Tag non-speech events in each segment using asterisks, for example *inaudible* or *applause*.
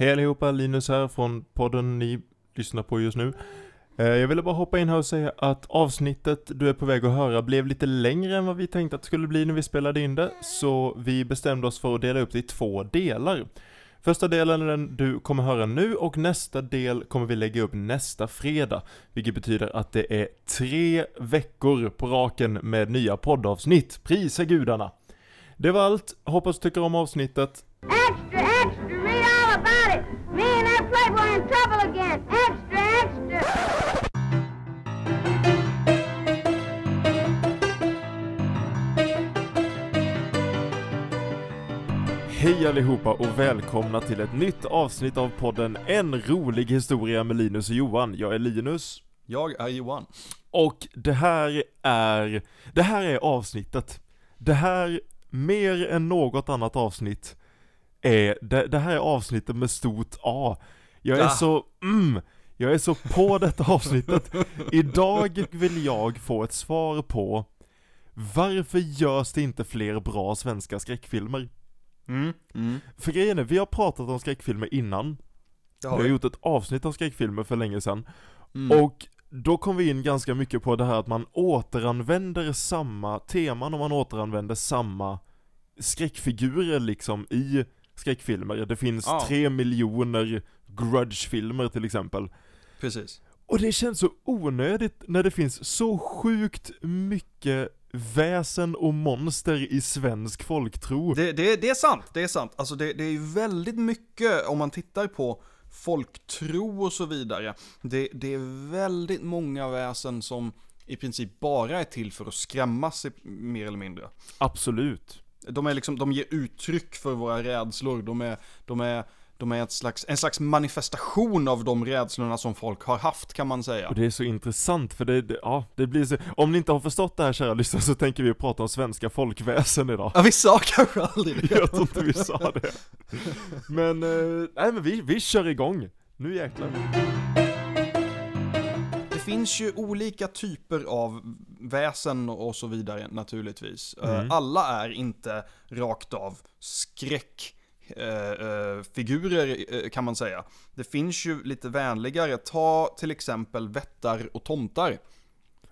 Hej allihopa, Linus här från podden ni lyssnar på just nu. Eh, jag ville bara hoppa in här och säga att avsnittet du är på väg att höra blev lite längre än vad vi tänkte att det skulle bli när vi spelade in det, så vi bestämde oss för att dela upp det i två delar. Första delen är den du kommer höra nu och nästa del kommer vi lägga upp nästa fredag, vilket betyder att det är tre veckor på raken med nya poddavsnitt. Prisa gudarna! Det var allt, hoppas du tycker om avsnittet. Extra, extra, Hej allihopa och välkomna till ett nytt avsnitt av podden En rolig historia med Linus och Johan. Jag är Linus. Jag är Johan. Och det här är, det här är avsnittet. Det här, mer än något annat avsnitt, är, det, det här är avsnittet med stort A. Jag är Ah. så, mm, jag är så på detta avsnittet. Idag vill jag få ett svar på varför görs det inte fler bra svenska skräckfilmer? Mm. Mm. För grejen är, vi har pratat om skräckfilmer innan. Det Vi har har vi. gjort ett avsnitt av skräckfilmer för länge sedan. Mm. Och då kom vi in ganska mycket på det här att man återanvänder samma teman och man återanvänder samma skräckfigurer liksom i skräckfilmer. Det finns Ja. tre miljoner grudge-filmer till exempel. Precis. Och det känns så onödigt när det finns så sjukt mycket väsen och monster i svensk folktro. Det, det, det är sant, det är sant. Alltså det, det är ju väldigt mycket, om man tittar på folktro och så vidare. Det, det är väldigt många väsen som i princip bara är till för att skrämmas mer eller mindre. Absolut. De är liksom, de ger uttryck för våra rädslor, de är, de är, de är ett slags, en slags manifestation av de rädslorna som folk har haft kan man säga. Och det är så intressant för det, det, ja, det blir så, om ni inte har förstått det här kära lyssnare så tänker vi prata om svenska folkväsen idag. Ja, vi sa kanske aldrig det. *laughs* Jag tror inte vi sa det. Men, eh, nej men vi, vi kör igång. Nu jäklar. Det finns ju olika typer av väsen och så vidare naturligtvis. Eh, Mm. Alla är inte rakt av skräck eh, eh, figurer eh, kan man säga. Det finns ju lite vänligare, ta till exempel vättar och tomtar.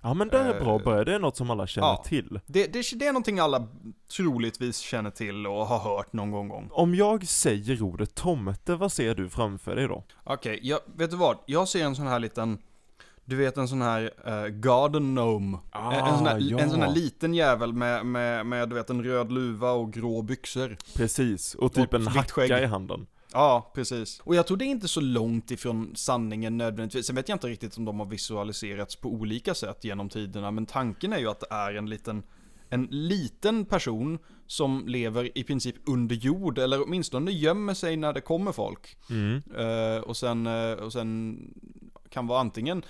Ja men det är bra Eh, börja, det är något som alla känner ja. till. Det, det, det är någonting alla troligtvis känner till och har hört någon gång. gång. Om jag säger ordet tomte, vad ser du framför dig då? Okej, jag, vet du vad? Jag ser en sån här liten, du vet en sån här eh, garden gnome. Ah, en, sån här, ja. en sån här liten jävel med, med, med, du vet, en röd luva och grå byxor. Precis, och typ Och en hacka i handen. Ja, precis. Och jag tror det är inte så långt ifrån sanningen nödvändigtvis. Sen vet jag inte riktigt om de har visualiserats på olika sätt genom tiderna, men tanken är ju att det är en liten, en liten person som lever i princip under jord, eller åtminstone gömmer sig när det kommer folk. Mm. Eh, och, sen, eh, och sen kan vara antingen,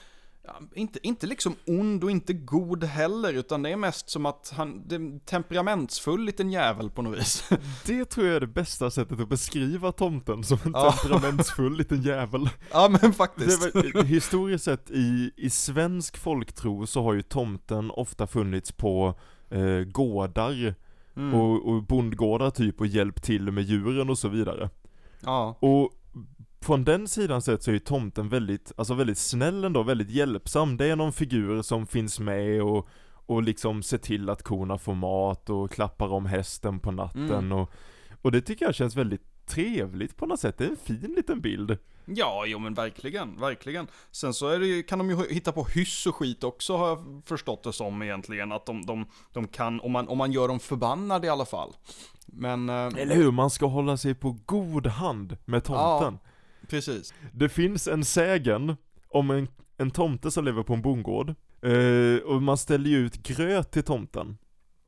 ja, inte, inte liksom ond och inte god heller, utan det är mest som att han, det är en temperamentsfull liten jävel på något vis. *laughs* Det tror jag är det bästa sättet att beskriva tomten, som en Ja. temperamentsfull liten jävel. ja men faktiskt. var, historiskt sett i, i svensk folktro så har ju tomten ofta funnits på eh, gårdar Mm. och, och bondgårdar typ och hjälpt till med djuren och så vidare. Ja. Och från den sidan sett så är ju tomten väldigt, alltså väldigt snäll ändå, väldigt hjälpsam. Det är någon figur som finns med och, och liksom ser till att korna får mat och klappar om hästen på natten Mm. och, och det tycker jag känns väldigt trevligt på något sätt. Det är en fin liten bild. Ja, jo men verkligen, verkligen. Sen så är det ju, kan de ju hitta på hyss och skit också har jag förstått det som egentligen. Att de, de, de kan, om man, om man gör dem förbannade i alla fall. Men, eh, Eller hur? Man ska hålla sig på god hand med tomten. Precis. Det finns en sägen om en, en tomte som lever på en bondgård. Eh, och man ställer ju ut gröt till tomten.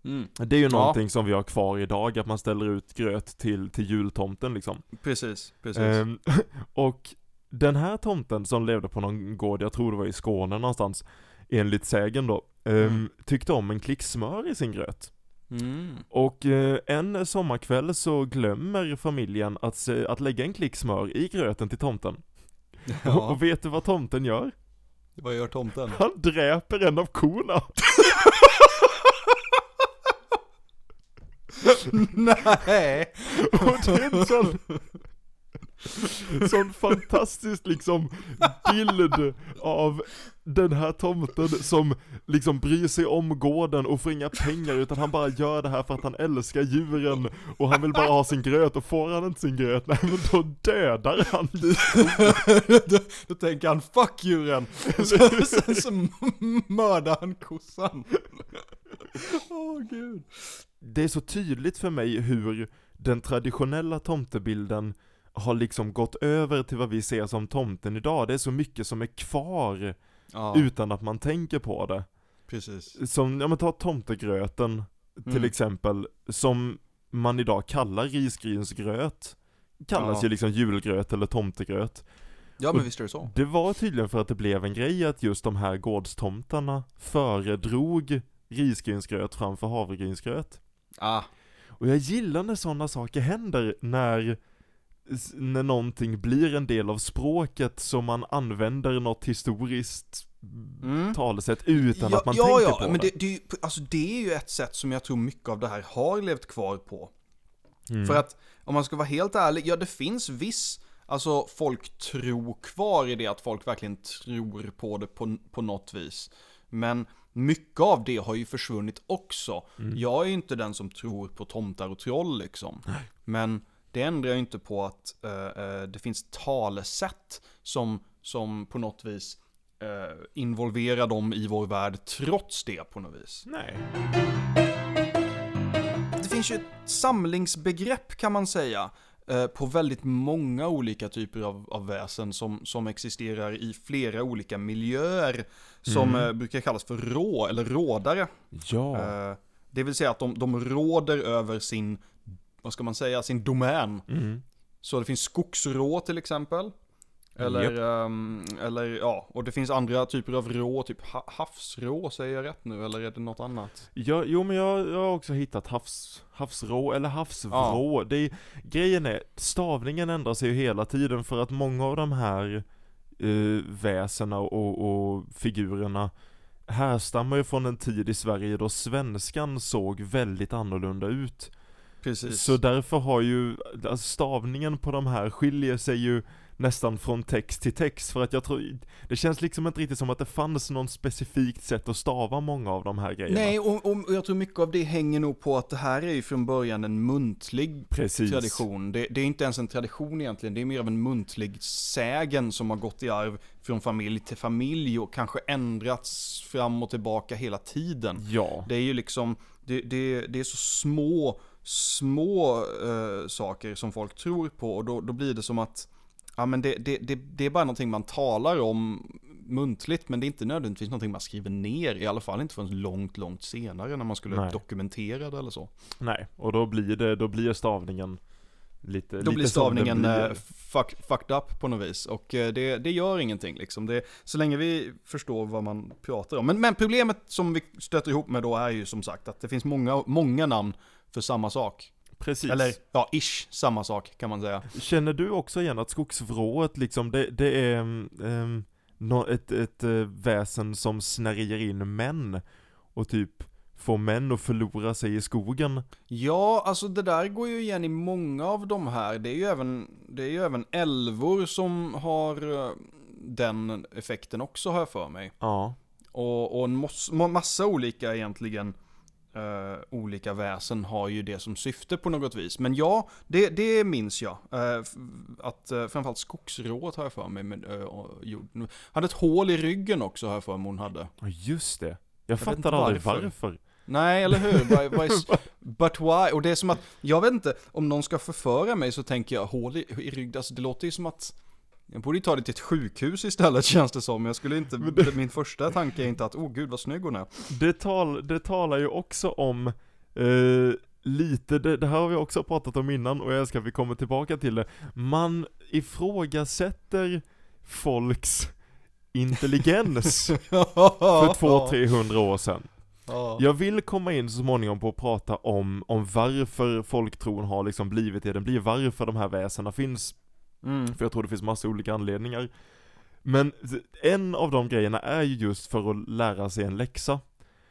Mm, Det är ju Ja. någonting som vi har kvar idag, att man ställer ut gröt till, till jultomten liksom. precis, precis. Ehm, *laughs* och den här tomten som levde på någon gård, jag tror det var i Skåne någonstans, enligt sägen då, ehm, Mm. tyckte om en klick smör i sin gröt. Mm. Och eh, en sommarkväll så glömmer familjen att, att lägga en klick smör i gröten till tomten. *laughs* Ja, Och vet du vad tomten gör? vad gör tomten? Han dräper en av korna. *laughs* *laughs* Nej! Och det är en sån, sån fantastisk liksom bild av den här tomten som liksom bryr sig om gården och får inga pengar utan han bara gör det här för att han älskar djuren och han vill bara ha sin gröt och får han inte sin gröt, nej men då dödar han *laughs* då, då tänker han 'fuck djuren' så, sen så mördar han kossan. *laughs* Åh oh, gud. Det är så tydligt för mig hur den traditionella tomtebilden har liksom gått över till vad vi ser som tomten idag. Det är så mycket som är kvar Ja, utan att man tänker på det. precis. Som, ja men ta tomtegröten till Mm. exempel, som man idag kallar risgrynsgröt. Kallas Ja. ju liksom julgröt eller tomtegröt. Ja men Och- visst är det så. Det var tydligen för att det blev en grej att just de här gårdstomtarna föredrog risgrynsgröt framför havregrynsgröt. Ah, Och jag gillar när sådana saker händer, när, när någonting blir en del av språket som man använder något historiskt Mm. talesätt utan ja, att man ja, tänker ja, på men det. det, det, alltså det är ju ett sätt som jag tror mycket av det här har levt kvar på. Mm. För att om man ska vara helt ärlig, ja det finns viss, alltså folk tror kvar i det att folk verkligen tror på det på, på något vis. Men mycket av det har ju försvunnit också. Mm. Jag är ju inte den som tror på tomtar och troll liksom. Men det ändrar ju inte på att eh, eh, det finns talesätt som, som på något vis eh, involverar dem i vår värld trots det på något vis. Nej. Det finns ju ett samlingsbegrepp kan man säga eh, på väldigt många olika typer av, av väsen som, som existerar i flera olika miljöer som Mm. eh, brukar kallas för rå eller rådare. Ja. Det vill säga att de, de råder över sin, vad ska man säga, sin domän. Mm. Så det finns skogsrå till exempel. Eller, ehm, eller ja, och det finns andra typer av rå, typ ha, havsrå, säger jag rätt nu, eller är det något annat? Ja, jo men jag, jag har också hittat havs, havsrå eller havsvrå. Det är, grejen är, stavningen ändrar sig ju hela tiden för att många av de här eh, väsena och, och figurerna härstammar ju från en tid i Sverige då svenskan såg väldigt annorlunda ut. Precis. Så därför har ju, alltså stavningen på de här skiljer sig ju nästan från text till text för att jag tror, det känns liksom inte riktigt som att det fanns någon specifikt sätt att stava många av de här grejerna. Nej, och, och jag tror mycket av det hänger nog på att det här är ju från början en muntlig Precis. tradition. Det, det är inte ens en tradition egentligen, det är mer av en muntlig sägen som har gått i arv från familj till familj och kanske ändrats fram och tillbaka hela tiden. Ja. Det är ju liksom, det, det, det är så små, små eh, saker som folk tror på och då, då blir det som att, ja men det, det, det, det är bara någonting man talar om muntligt men det är inte nödvändigtvis någonting man skriver ner, i alla fall inte förrän långt, långt senare när man skulle Nej. dokumentera det eller så. Nej, och då blir det, då blir stavningen lite Då lite blir stavningen blir. eh, fuck, fucked up på något vis. Och eh, det, det gör ingenting liksom. Det, så länge vi förstår vad man pratar om. Men, men problemet som vi stöter ihop med då är ju som sagt att det finns många, många namn för samma sak. Precis. Eller ja, ish samma sak kan man säga. Känner du också igen att skogsvrået liksom, det, det är um, ett, ett eh, väsen som snärjer in män och typ får män att förlora sig i skogen? Ja, alltså det där går ju igen i många av de här. Det är ju även, det är ju även älvor som har eh, den effekten också har jag för mig. Ja. Och, och en massa olika egentligen eh, olika väsen har ju det som syfte på något vis. Men ja, det, det minns jag. F- att uh, framförallt skogsrået har jag för mig. Med, uh, gjorde- hade ett hål i ryggen också har jag för mig hon hade. Ja, just det. Jag, inte fattar aldrig varför. varför. Nej, eller hur? Why, *laughs* why, but why? Och det är som att, jag vet inte, om någon ska förföra mig så tänker jag hål i, i ryggen. Alltså det låter ju som att jag borde ju ta det till ett sjukhus istället *laughs* känns det som. Jag skulle inte, det- min första tanke är inte att, oh gud vad snygg hon är. Det, tal, det talar ju också om eh, lite, det, det här har vi också pratat om innan och jag älskar att vi kommer tillbaka till det. Man ifrågasätter folks intelligens *laughs* för 200-300 år sedan. Ja. Jag vill komma in så småningom på att prata om, om varför folktron har liksom blivit det den blir, varför de här väsena finns, Mm. för jag tror det finns massa olika anledningar. Men en av de grejerna är ju just för att lära sig en läxa.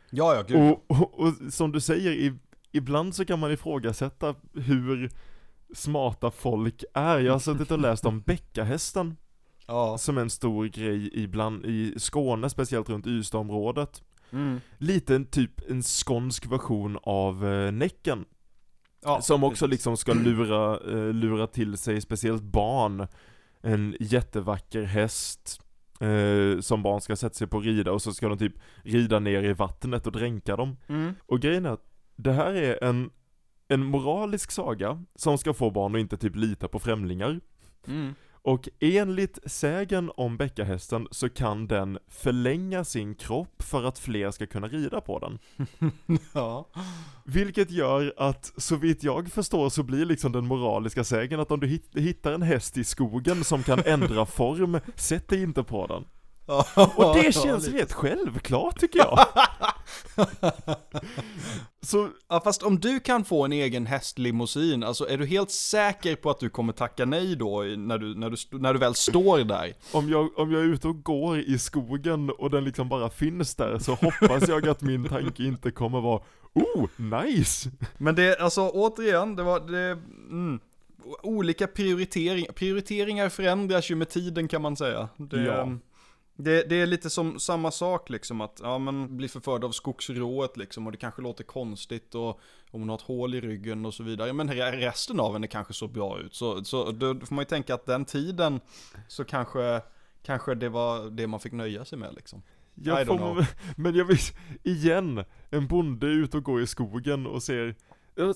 Ja, ja, gud. Och, och, och som du säger, i, ibland så kan man ifrågasätta hur smarta folk är. Jag har suttit och läst om *laughs* bäckahästen, Ja. som är en stor grej ibland i Skåne, speciellt runt Ystadområdet. Mm. Lite en typ en skånsk version av eh, Näcken. Ja. som också precis. liksom ska lura, eh, lura till sig speciellt barn en jättevacker häst eh, som barn ska sätta sig på och rida och så ska de typ rida ner i vattnet och dränka dem. Mm. Och grejen är att det här är en, en moralisk saga som ska få barn att inte typ lita på främlingar. Mm. Och enligt sägen om bäckahästen så kan den förlänga sin kropp för att fler ska kunna rida på den. *laughs* Ja. Vilket gör att, så vitt jag förstår så blir liksom den moraliska sägen att om du hit- hittar en häst i skogen som kan ändra *laughs* form, sätt dig inte på den. Och det känns rätt självklart tycker jag. *laughs* Så, Ja, fast om du kan få en egen hästlimousin, alltså är du helt säker på att du kommer tacka nej då när du, när du, när du väl står där? om jag, om jag är ute och går i skogen och den liksom bara finns där så hoppas jag att min tanke inte kommer vara Oh, nice! Men det, alltså återigen, det var, det, mm, olika prioriteringar, prioriteringar förändras ju med tiden kan man säga. Det, Ja. Det, det är lite som samma sak liksom att, ja men bli förförd av skogsrået liksom och det kanske låter konstigt och om hon har ett hål i ryggen och så vidare. Men re- resten av henne kanske så bra ut. Så, så då får man ju tänka att den tiden så kanske, kanske det var det man fick nöja sig med liksom. Jag får, know. *laughs* men jag vill, igen, en bonde ut och går i skogen och ser,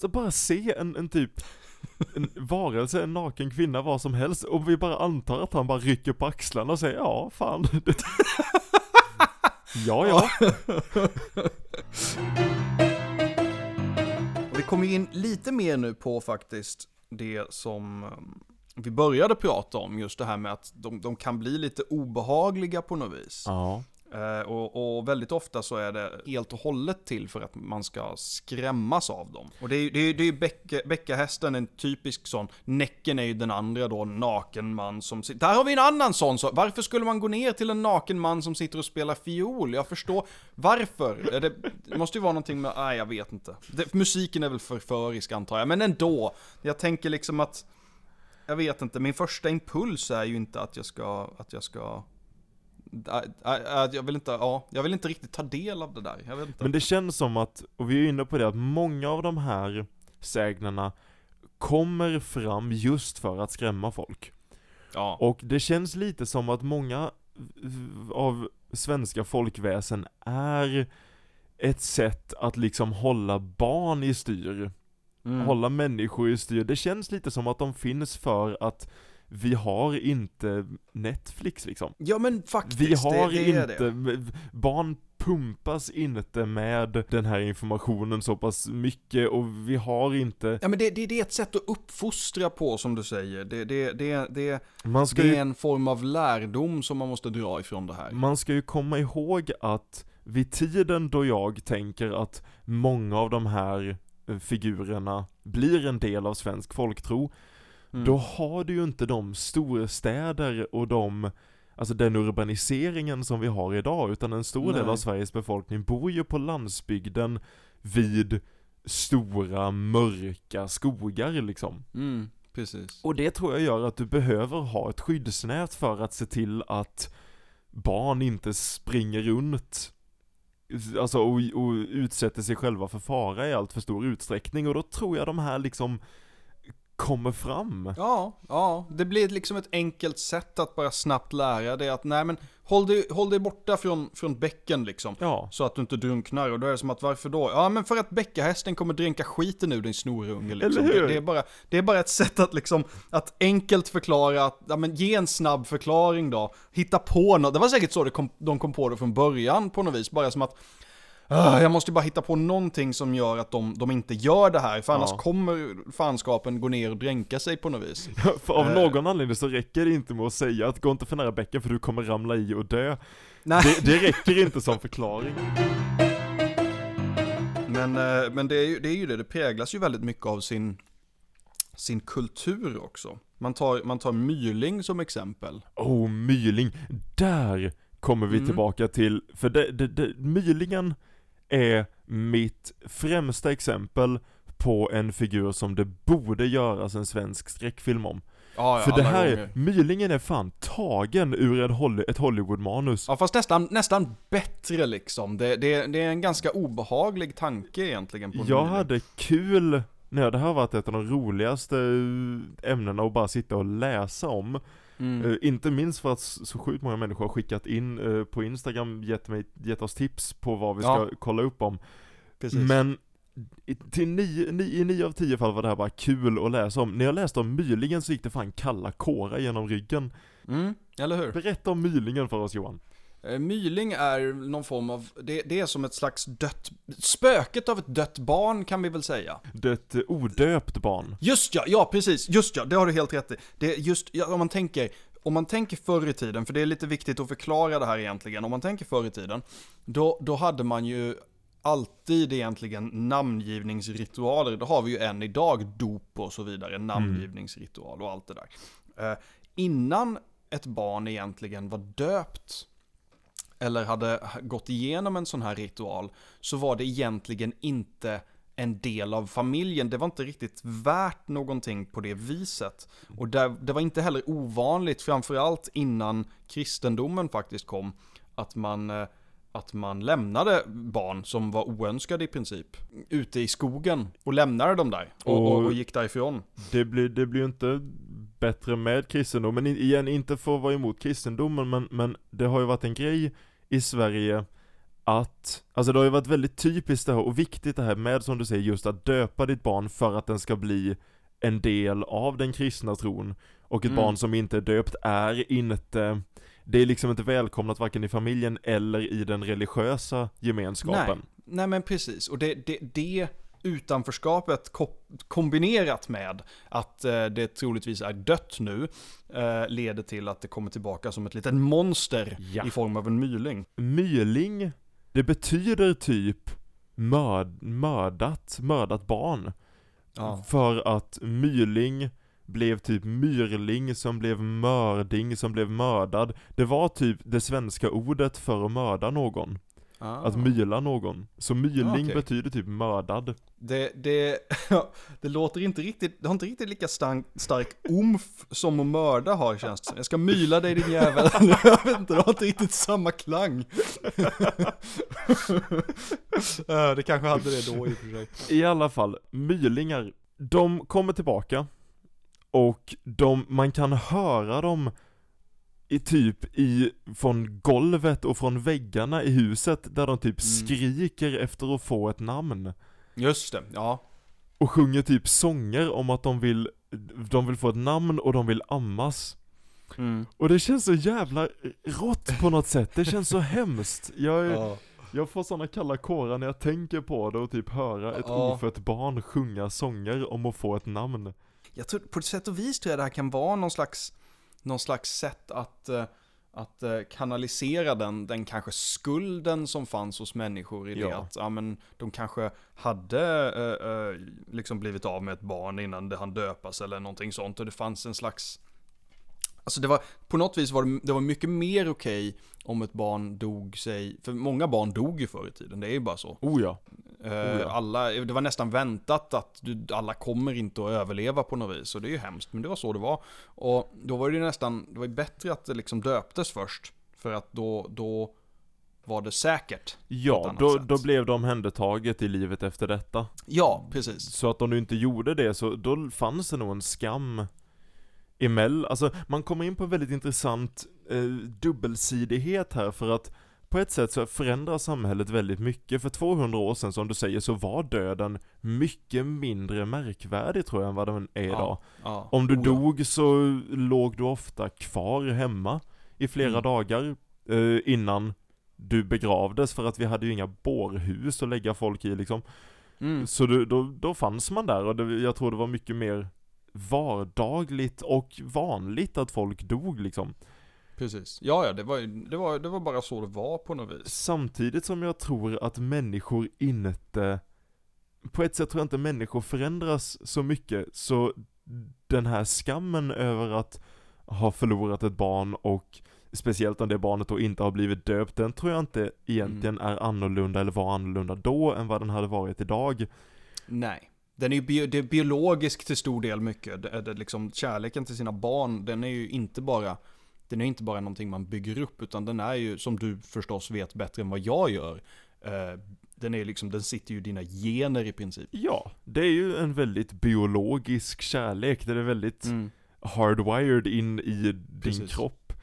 bara se en, en typ, en varelse, en naken kvinna, vad som helst, och vi bara antar att han bara rycker på axlarna och säger ja, fan. *laughs* ja, ja. Vi kommer in lite mer nu på faktiskt det som um, vi började prata om, just det här med att de, de kan bli lite obehagliga på något vis. Ja. Eh, och, och väldigt ofta så är det helt och hållet till för att man ska skrämmas av dem. Och det är ju det är, det är bäckahästen en typisk sån, Näcken är ju den andra då, naken man som sitter... Där har vi en annan sån, så varför skulle man gå ner till en naken man som sitter och spelar fiol? Jag förstår, varför? Är Det, det måste ju vara någonting med, nej jag vet inte. Det, musiken är väl förförisk antar jag, men ändå. Jag tänker liksom att, jag vet inte, min första impuls är ju inte att jag ska, att jag ska jag vill inte, ja, jag vill inte riktigt ta del av det där. Jag vet inte. Men det känns som att, och vi är inne på det, att många av de här sägnerna kommer fram just för att skrämma folk. ja. Och det känns lite som att många av svenska folkväsen är ett sätt att liksom hålla barn i styr. Mm. Hålla människor i styr. Det känns lite som att de finns för att vi har inte Netflix liksom. Ja men faktiskt, Vi har det, det inte, det. barn pumpas inte med den här informationen så pass mycket och vi har inte, Ja men det, det, det är ett sätt att uppfostra på som du säger. Det, det, det, det, man ska det ju är en form av lärdom som man måste dra ifrån det här. Man ska ju komma ihåg att vid tiden då jag tänker att många av de här figurerna blir en del av svensk folktro, Mm. då har du ju inte de storstäder och de, alltså den urbaniseringen som vi har idag, utan en stor del Nej. av Sveriges befolkning bor ju på landsbygden vid stora mörka skogar liksom. Mm, precis. Och det tror jag gör att du behöver ha ett skyddsnät för att se till att barn inte springer runt Alltså och, och utsätter sig själva för fara i allt för stor utsträckning och då tror jag de här liksom kommer fram. Ja, ja, det blir liksom ett enkelt sätt att bara snabbt lära dig att nej men håll dig, håll dig borta från, från bäcken liksom. Ja. Så att du inte drunknar och då är det som att varför då? Ja men för att bäckahästen kommer dränka skiten ur din snorunge liksom. Eller hur? Det, det, är bara, det är bara ett sätt att liksom, att enkelt förklara, att, ja men ge en snabb förklaring då. Hitta på något, det var säkert så det kom, de kom på det från början på något vis, bara som att "Ah, jag måste bara hitta på någonting som gör att de, de inte gör det här, för annars Ja. kommer fanskapen gå ner och dränka sig på något vis. *laughs* För av Eh. någon anledning så räcker det inte med att säga att gå inte för nära bäcken för du kommer ramla i och dö. Det, det räcker inte som förklaring. *laughs* Men, eh, men det, är ju, det är ju det, det präglas ju väldigt mycket av sin, sin kultur också. Man tar, man tar Myrling som exempel. Oh, myling. Där kommer vi Mm. tillbaka till, för det, det, det, mylingen är mitt främsta exempel på en figur som det borde göras en svensk skräckfilm om. Ja, ja, För det här, gånger. är, Mylingen är fan tagen ur Holly, ett Hollywood-manus. Ja fast nästan, nästan bättre liksom. Det, det, det är en ganska obehaglig tanke egentligen på Jag nyling. hade kul när det här har varit ett av de roligaste ämnena att bara sitta och läsa om. Mm. Eh, inte minst för att så sjukt många människor har skickat in eh, på Instagram, gett, mig, gett oss tips på vad vi ska Ja. kolla upp om. Precis. Men i, till nio, ni, i nio av tio fall var det här bara kul att läsa om. När jag läste om Mylingen så gick det fan kalla kårar genom ryggen. Mm, eller hur? Berätta om Mylingen för oss Johan. Eh, Myling är någon form av, det, det är som ett slags dött, spöket av ett dött barn kan vi väl säga. Eh, odöpt barn. Just ja, ja precis, just ja, det har du helt rätt i. Det är just, ja, om man tänker, om man tänker förr i tiden, för det är lite viktigt att förklara det här egentligen, om man tänker förr i tiden, då, då hade man ju alltid egentligen namngivningsritualer, det har vi ju än idag, dop och så vidare, namngivningsritual och allt det där. Eh, innan ett barn egentligen var döpt, eller hade gått igenom en sån här ritual, så var det egentligen inte en del av familjen. Det var inte riktigt värt någonting på det viset. Och där, det var inte heller ovanligt, framförallt innan kristendomen faktiskt kom, att man, eh, att man lämnade barn som var oönskade i princip ute i skogen och lämnade dem där och, och, Och- och gick därifrån. Det blir, det blir inte bättre med kristendomen, igen inte för att vara emot kristendomen men, men det har ju varit en grej i Sverige att, alltså det har ju varit väldigt typiskt det här och viktigt det här med som du säger just att döpa ditt barn för att den ska bli en del av den kristna tron och ett Mm. barn som inte är döpt är inte det är liksom inte välkomnat varken i familjen eller i den religiösa gemenskapen. Nej men precis, och det, det, det utanförskapet ko- kombinerat med att eh, det troligtvis är dött nu eh, leder till att det kommer tillbaka som ett litet monster Ja. i form av en myling. Myling, det betyder typ mörd, mördat, mördat barn. Ja. För att myling blev typ myrling som blev mörding som blev mördad. Det var typ det svenska ordet för att mörda någon. Ah. Att myla någon. Så myling Ah, okej. betyder typ mördad. Det, det, *laughs* det låter inte riktigt, det har inte riktigt lika stark, stark omf som att mörda har känns det som. Jag ska myla dig din jävel. *laughs* Jag vet inte, det har inte riktigt samma klang. *laughs* Det kanske hade det då i och för sig. I alla fall, mylingar, de kommer tillbaka och de, man kan höra dem i typ i, från golvet och från väggarna i huset där de typ skriker efter att få ett namn. Just det, ja. Och sjunger typ sånger om att de vill, de vill få ett namn och de vill ammas. Mm. Och det känns så jävla rått på något sätt, det känns så hemskt. Jag, är, Ja. jag får såna kalla kårar när jag tänker på det och typ höra ett Ja. ofött barn sjunga sånger om att få ett namn. Jag tror, på ett sätt och vis tror jag det här kan vara någon slags, någon slags sätt att, eh, att eh, kanalisera den, den kanske skulden som fanns hos människor i det Ja. att, ja men de kanske hade eh, liksom blivit av med ett barn innan det han döpas eller någonting sånt och det fanns en slags Alltså det var, på något vis var det, det var mycket mer okej om ett barn dog sig, för många barn dog ju förr i tiden, det är ju bara så. Oh ja. Eh, ja. alla, det var nästan väntat att du, alla kommer inte att överleva på något vis. Och det är ju hemskt, men det var så det var. Och då var det ju nästan, det var ju bättre att det liksom döptes först. För att då, då var det säkert. Ja, då, sätt. då blev de omhändertaget i livet efter detta. Ja, precis. Så att om du inte gjorde det så, då fanns det nog en skam emell, alltså man kommer in på en väldigt intressant eh, dubbelsidighet här för att på ett sätt så förändrar samhället väldigt mycket. För 200 år sedan, som du säger, så var döden mycket mindre märkvärdig tror jag än vad den är idag. Ja. Om du Oh, ja. dog så låg du ofta kvar hemma i flera Mm. dagar eh, innan du begravdes för att vi hade ju inga bårhus att lägga folk i liksom. Mm. Så du, då, då fanns man där och det, jag tror det var mycket mer vardagligt och vanligt att folk dog liksom. Precis. Ja, ja, det var, det, var, det var bara så det var på något vis. Samtidigt som jag tror att människor inte, på ett sätt tror jag inte människor förändras så mycket, så den här skammen över att ha förlorat ett barn och speciellt om det barnet då inte har blivit döpt, den tror jag inte egentligen är annorlunda eller var annorlunda då än vad den hade varit idag. Nej. Den är ju bio, det är biologisk till stor del mycket. Det, det, liksom, kärleken till sina barn, den är ju inte bara den är inte bara någonting man bygger upp, utan den är ju, som du förstås vet bättre än vad jag gör, eh, den är liksom, den sitter ju i dina gener i princip. Ja, det är ju en väldigt biologisk kärlek, det är väldigt hardwired in i din Precis. kropp.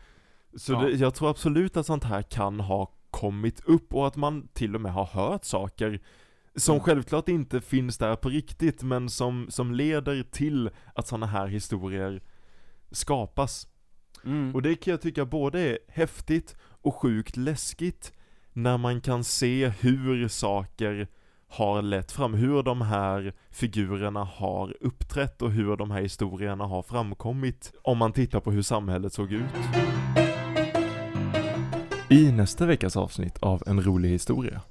Så Ja. det, jag tror absolut att sånt här kan ha kommit upp och att man till och med har hört saker som Mm. självklart inte finns där på riktigt men som, som leder till att sådana här historier skapas. Mm. Och det kan jag tycka både är häftigt och sjukt läskigt när man kan se hur saker har lett fram, hur de här figurerna har uppträtt och hur de här historierna har framkommit om man tittar på hur samhället såg ut. I nästa veckas avsnitt av En rolig historia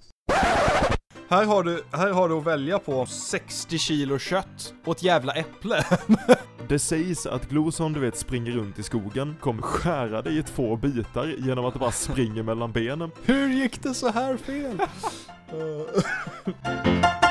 Här har, du, här har du att välja på 60 kilo kött och ett jävla äpple. *laughs* Det sägs att Glo som du vet springer runt i skogen kommer skära dig i två bitar genom att bara springer mellan benen. Hur gick det så här fel? *laughs*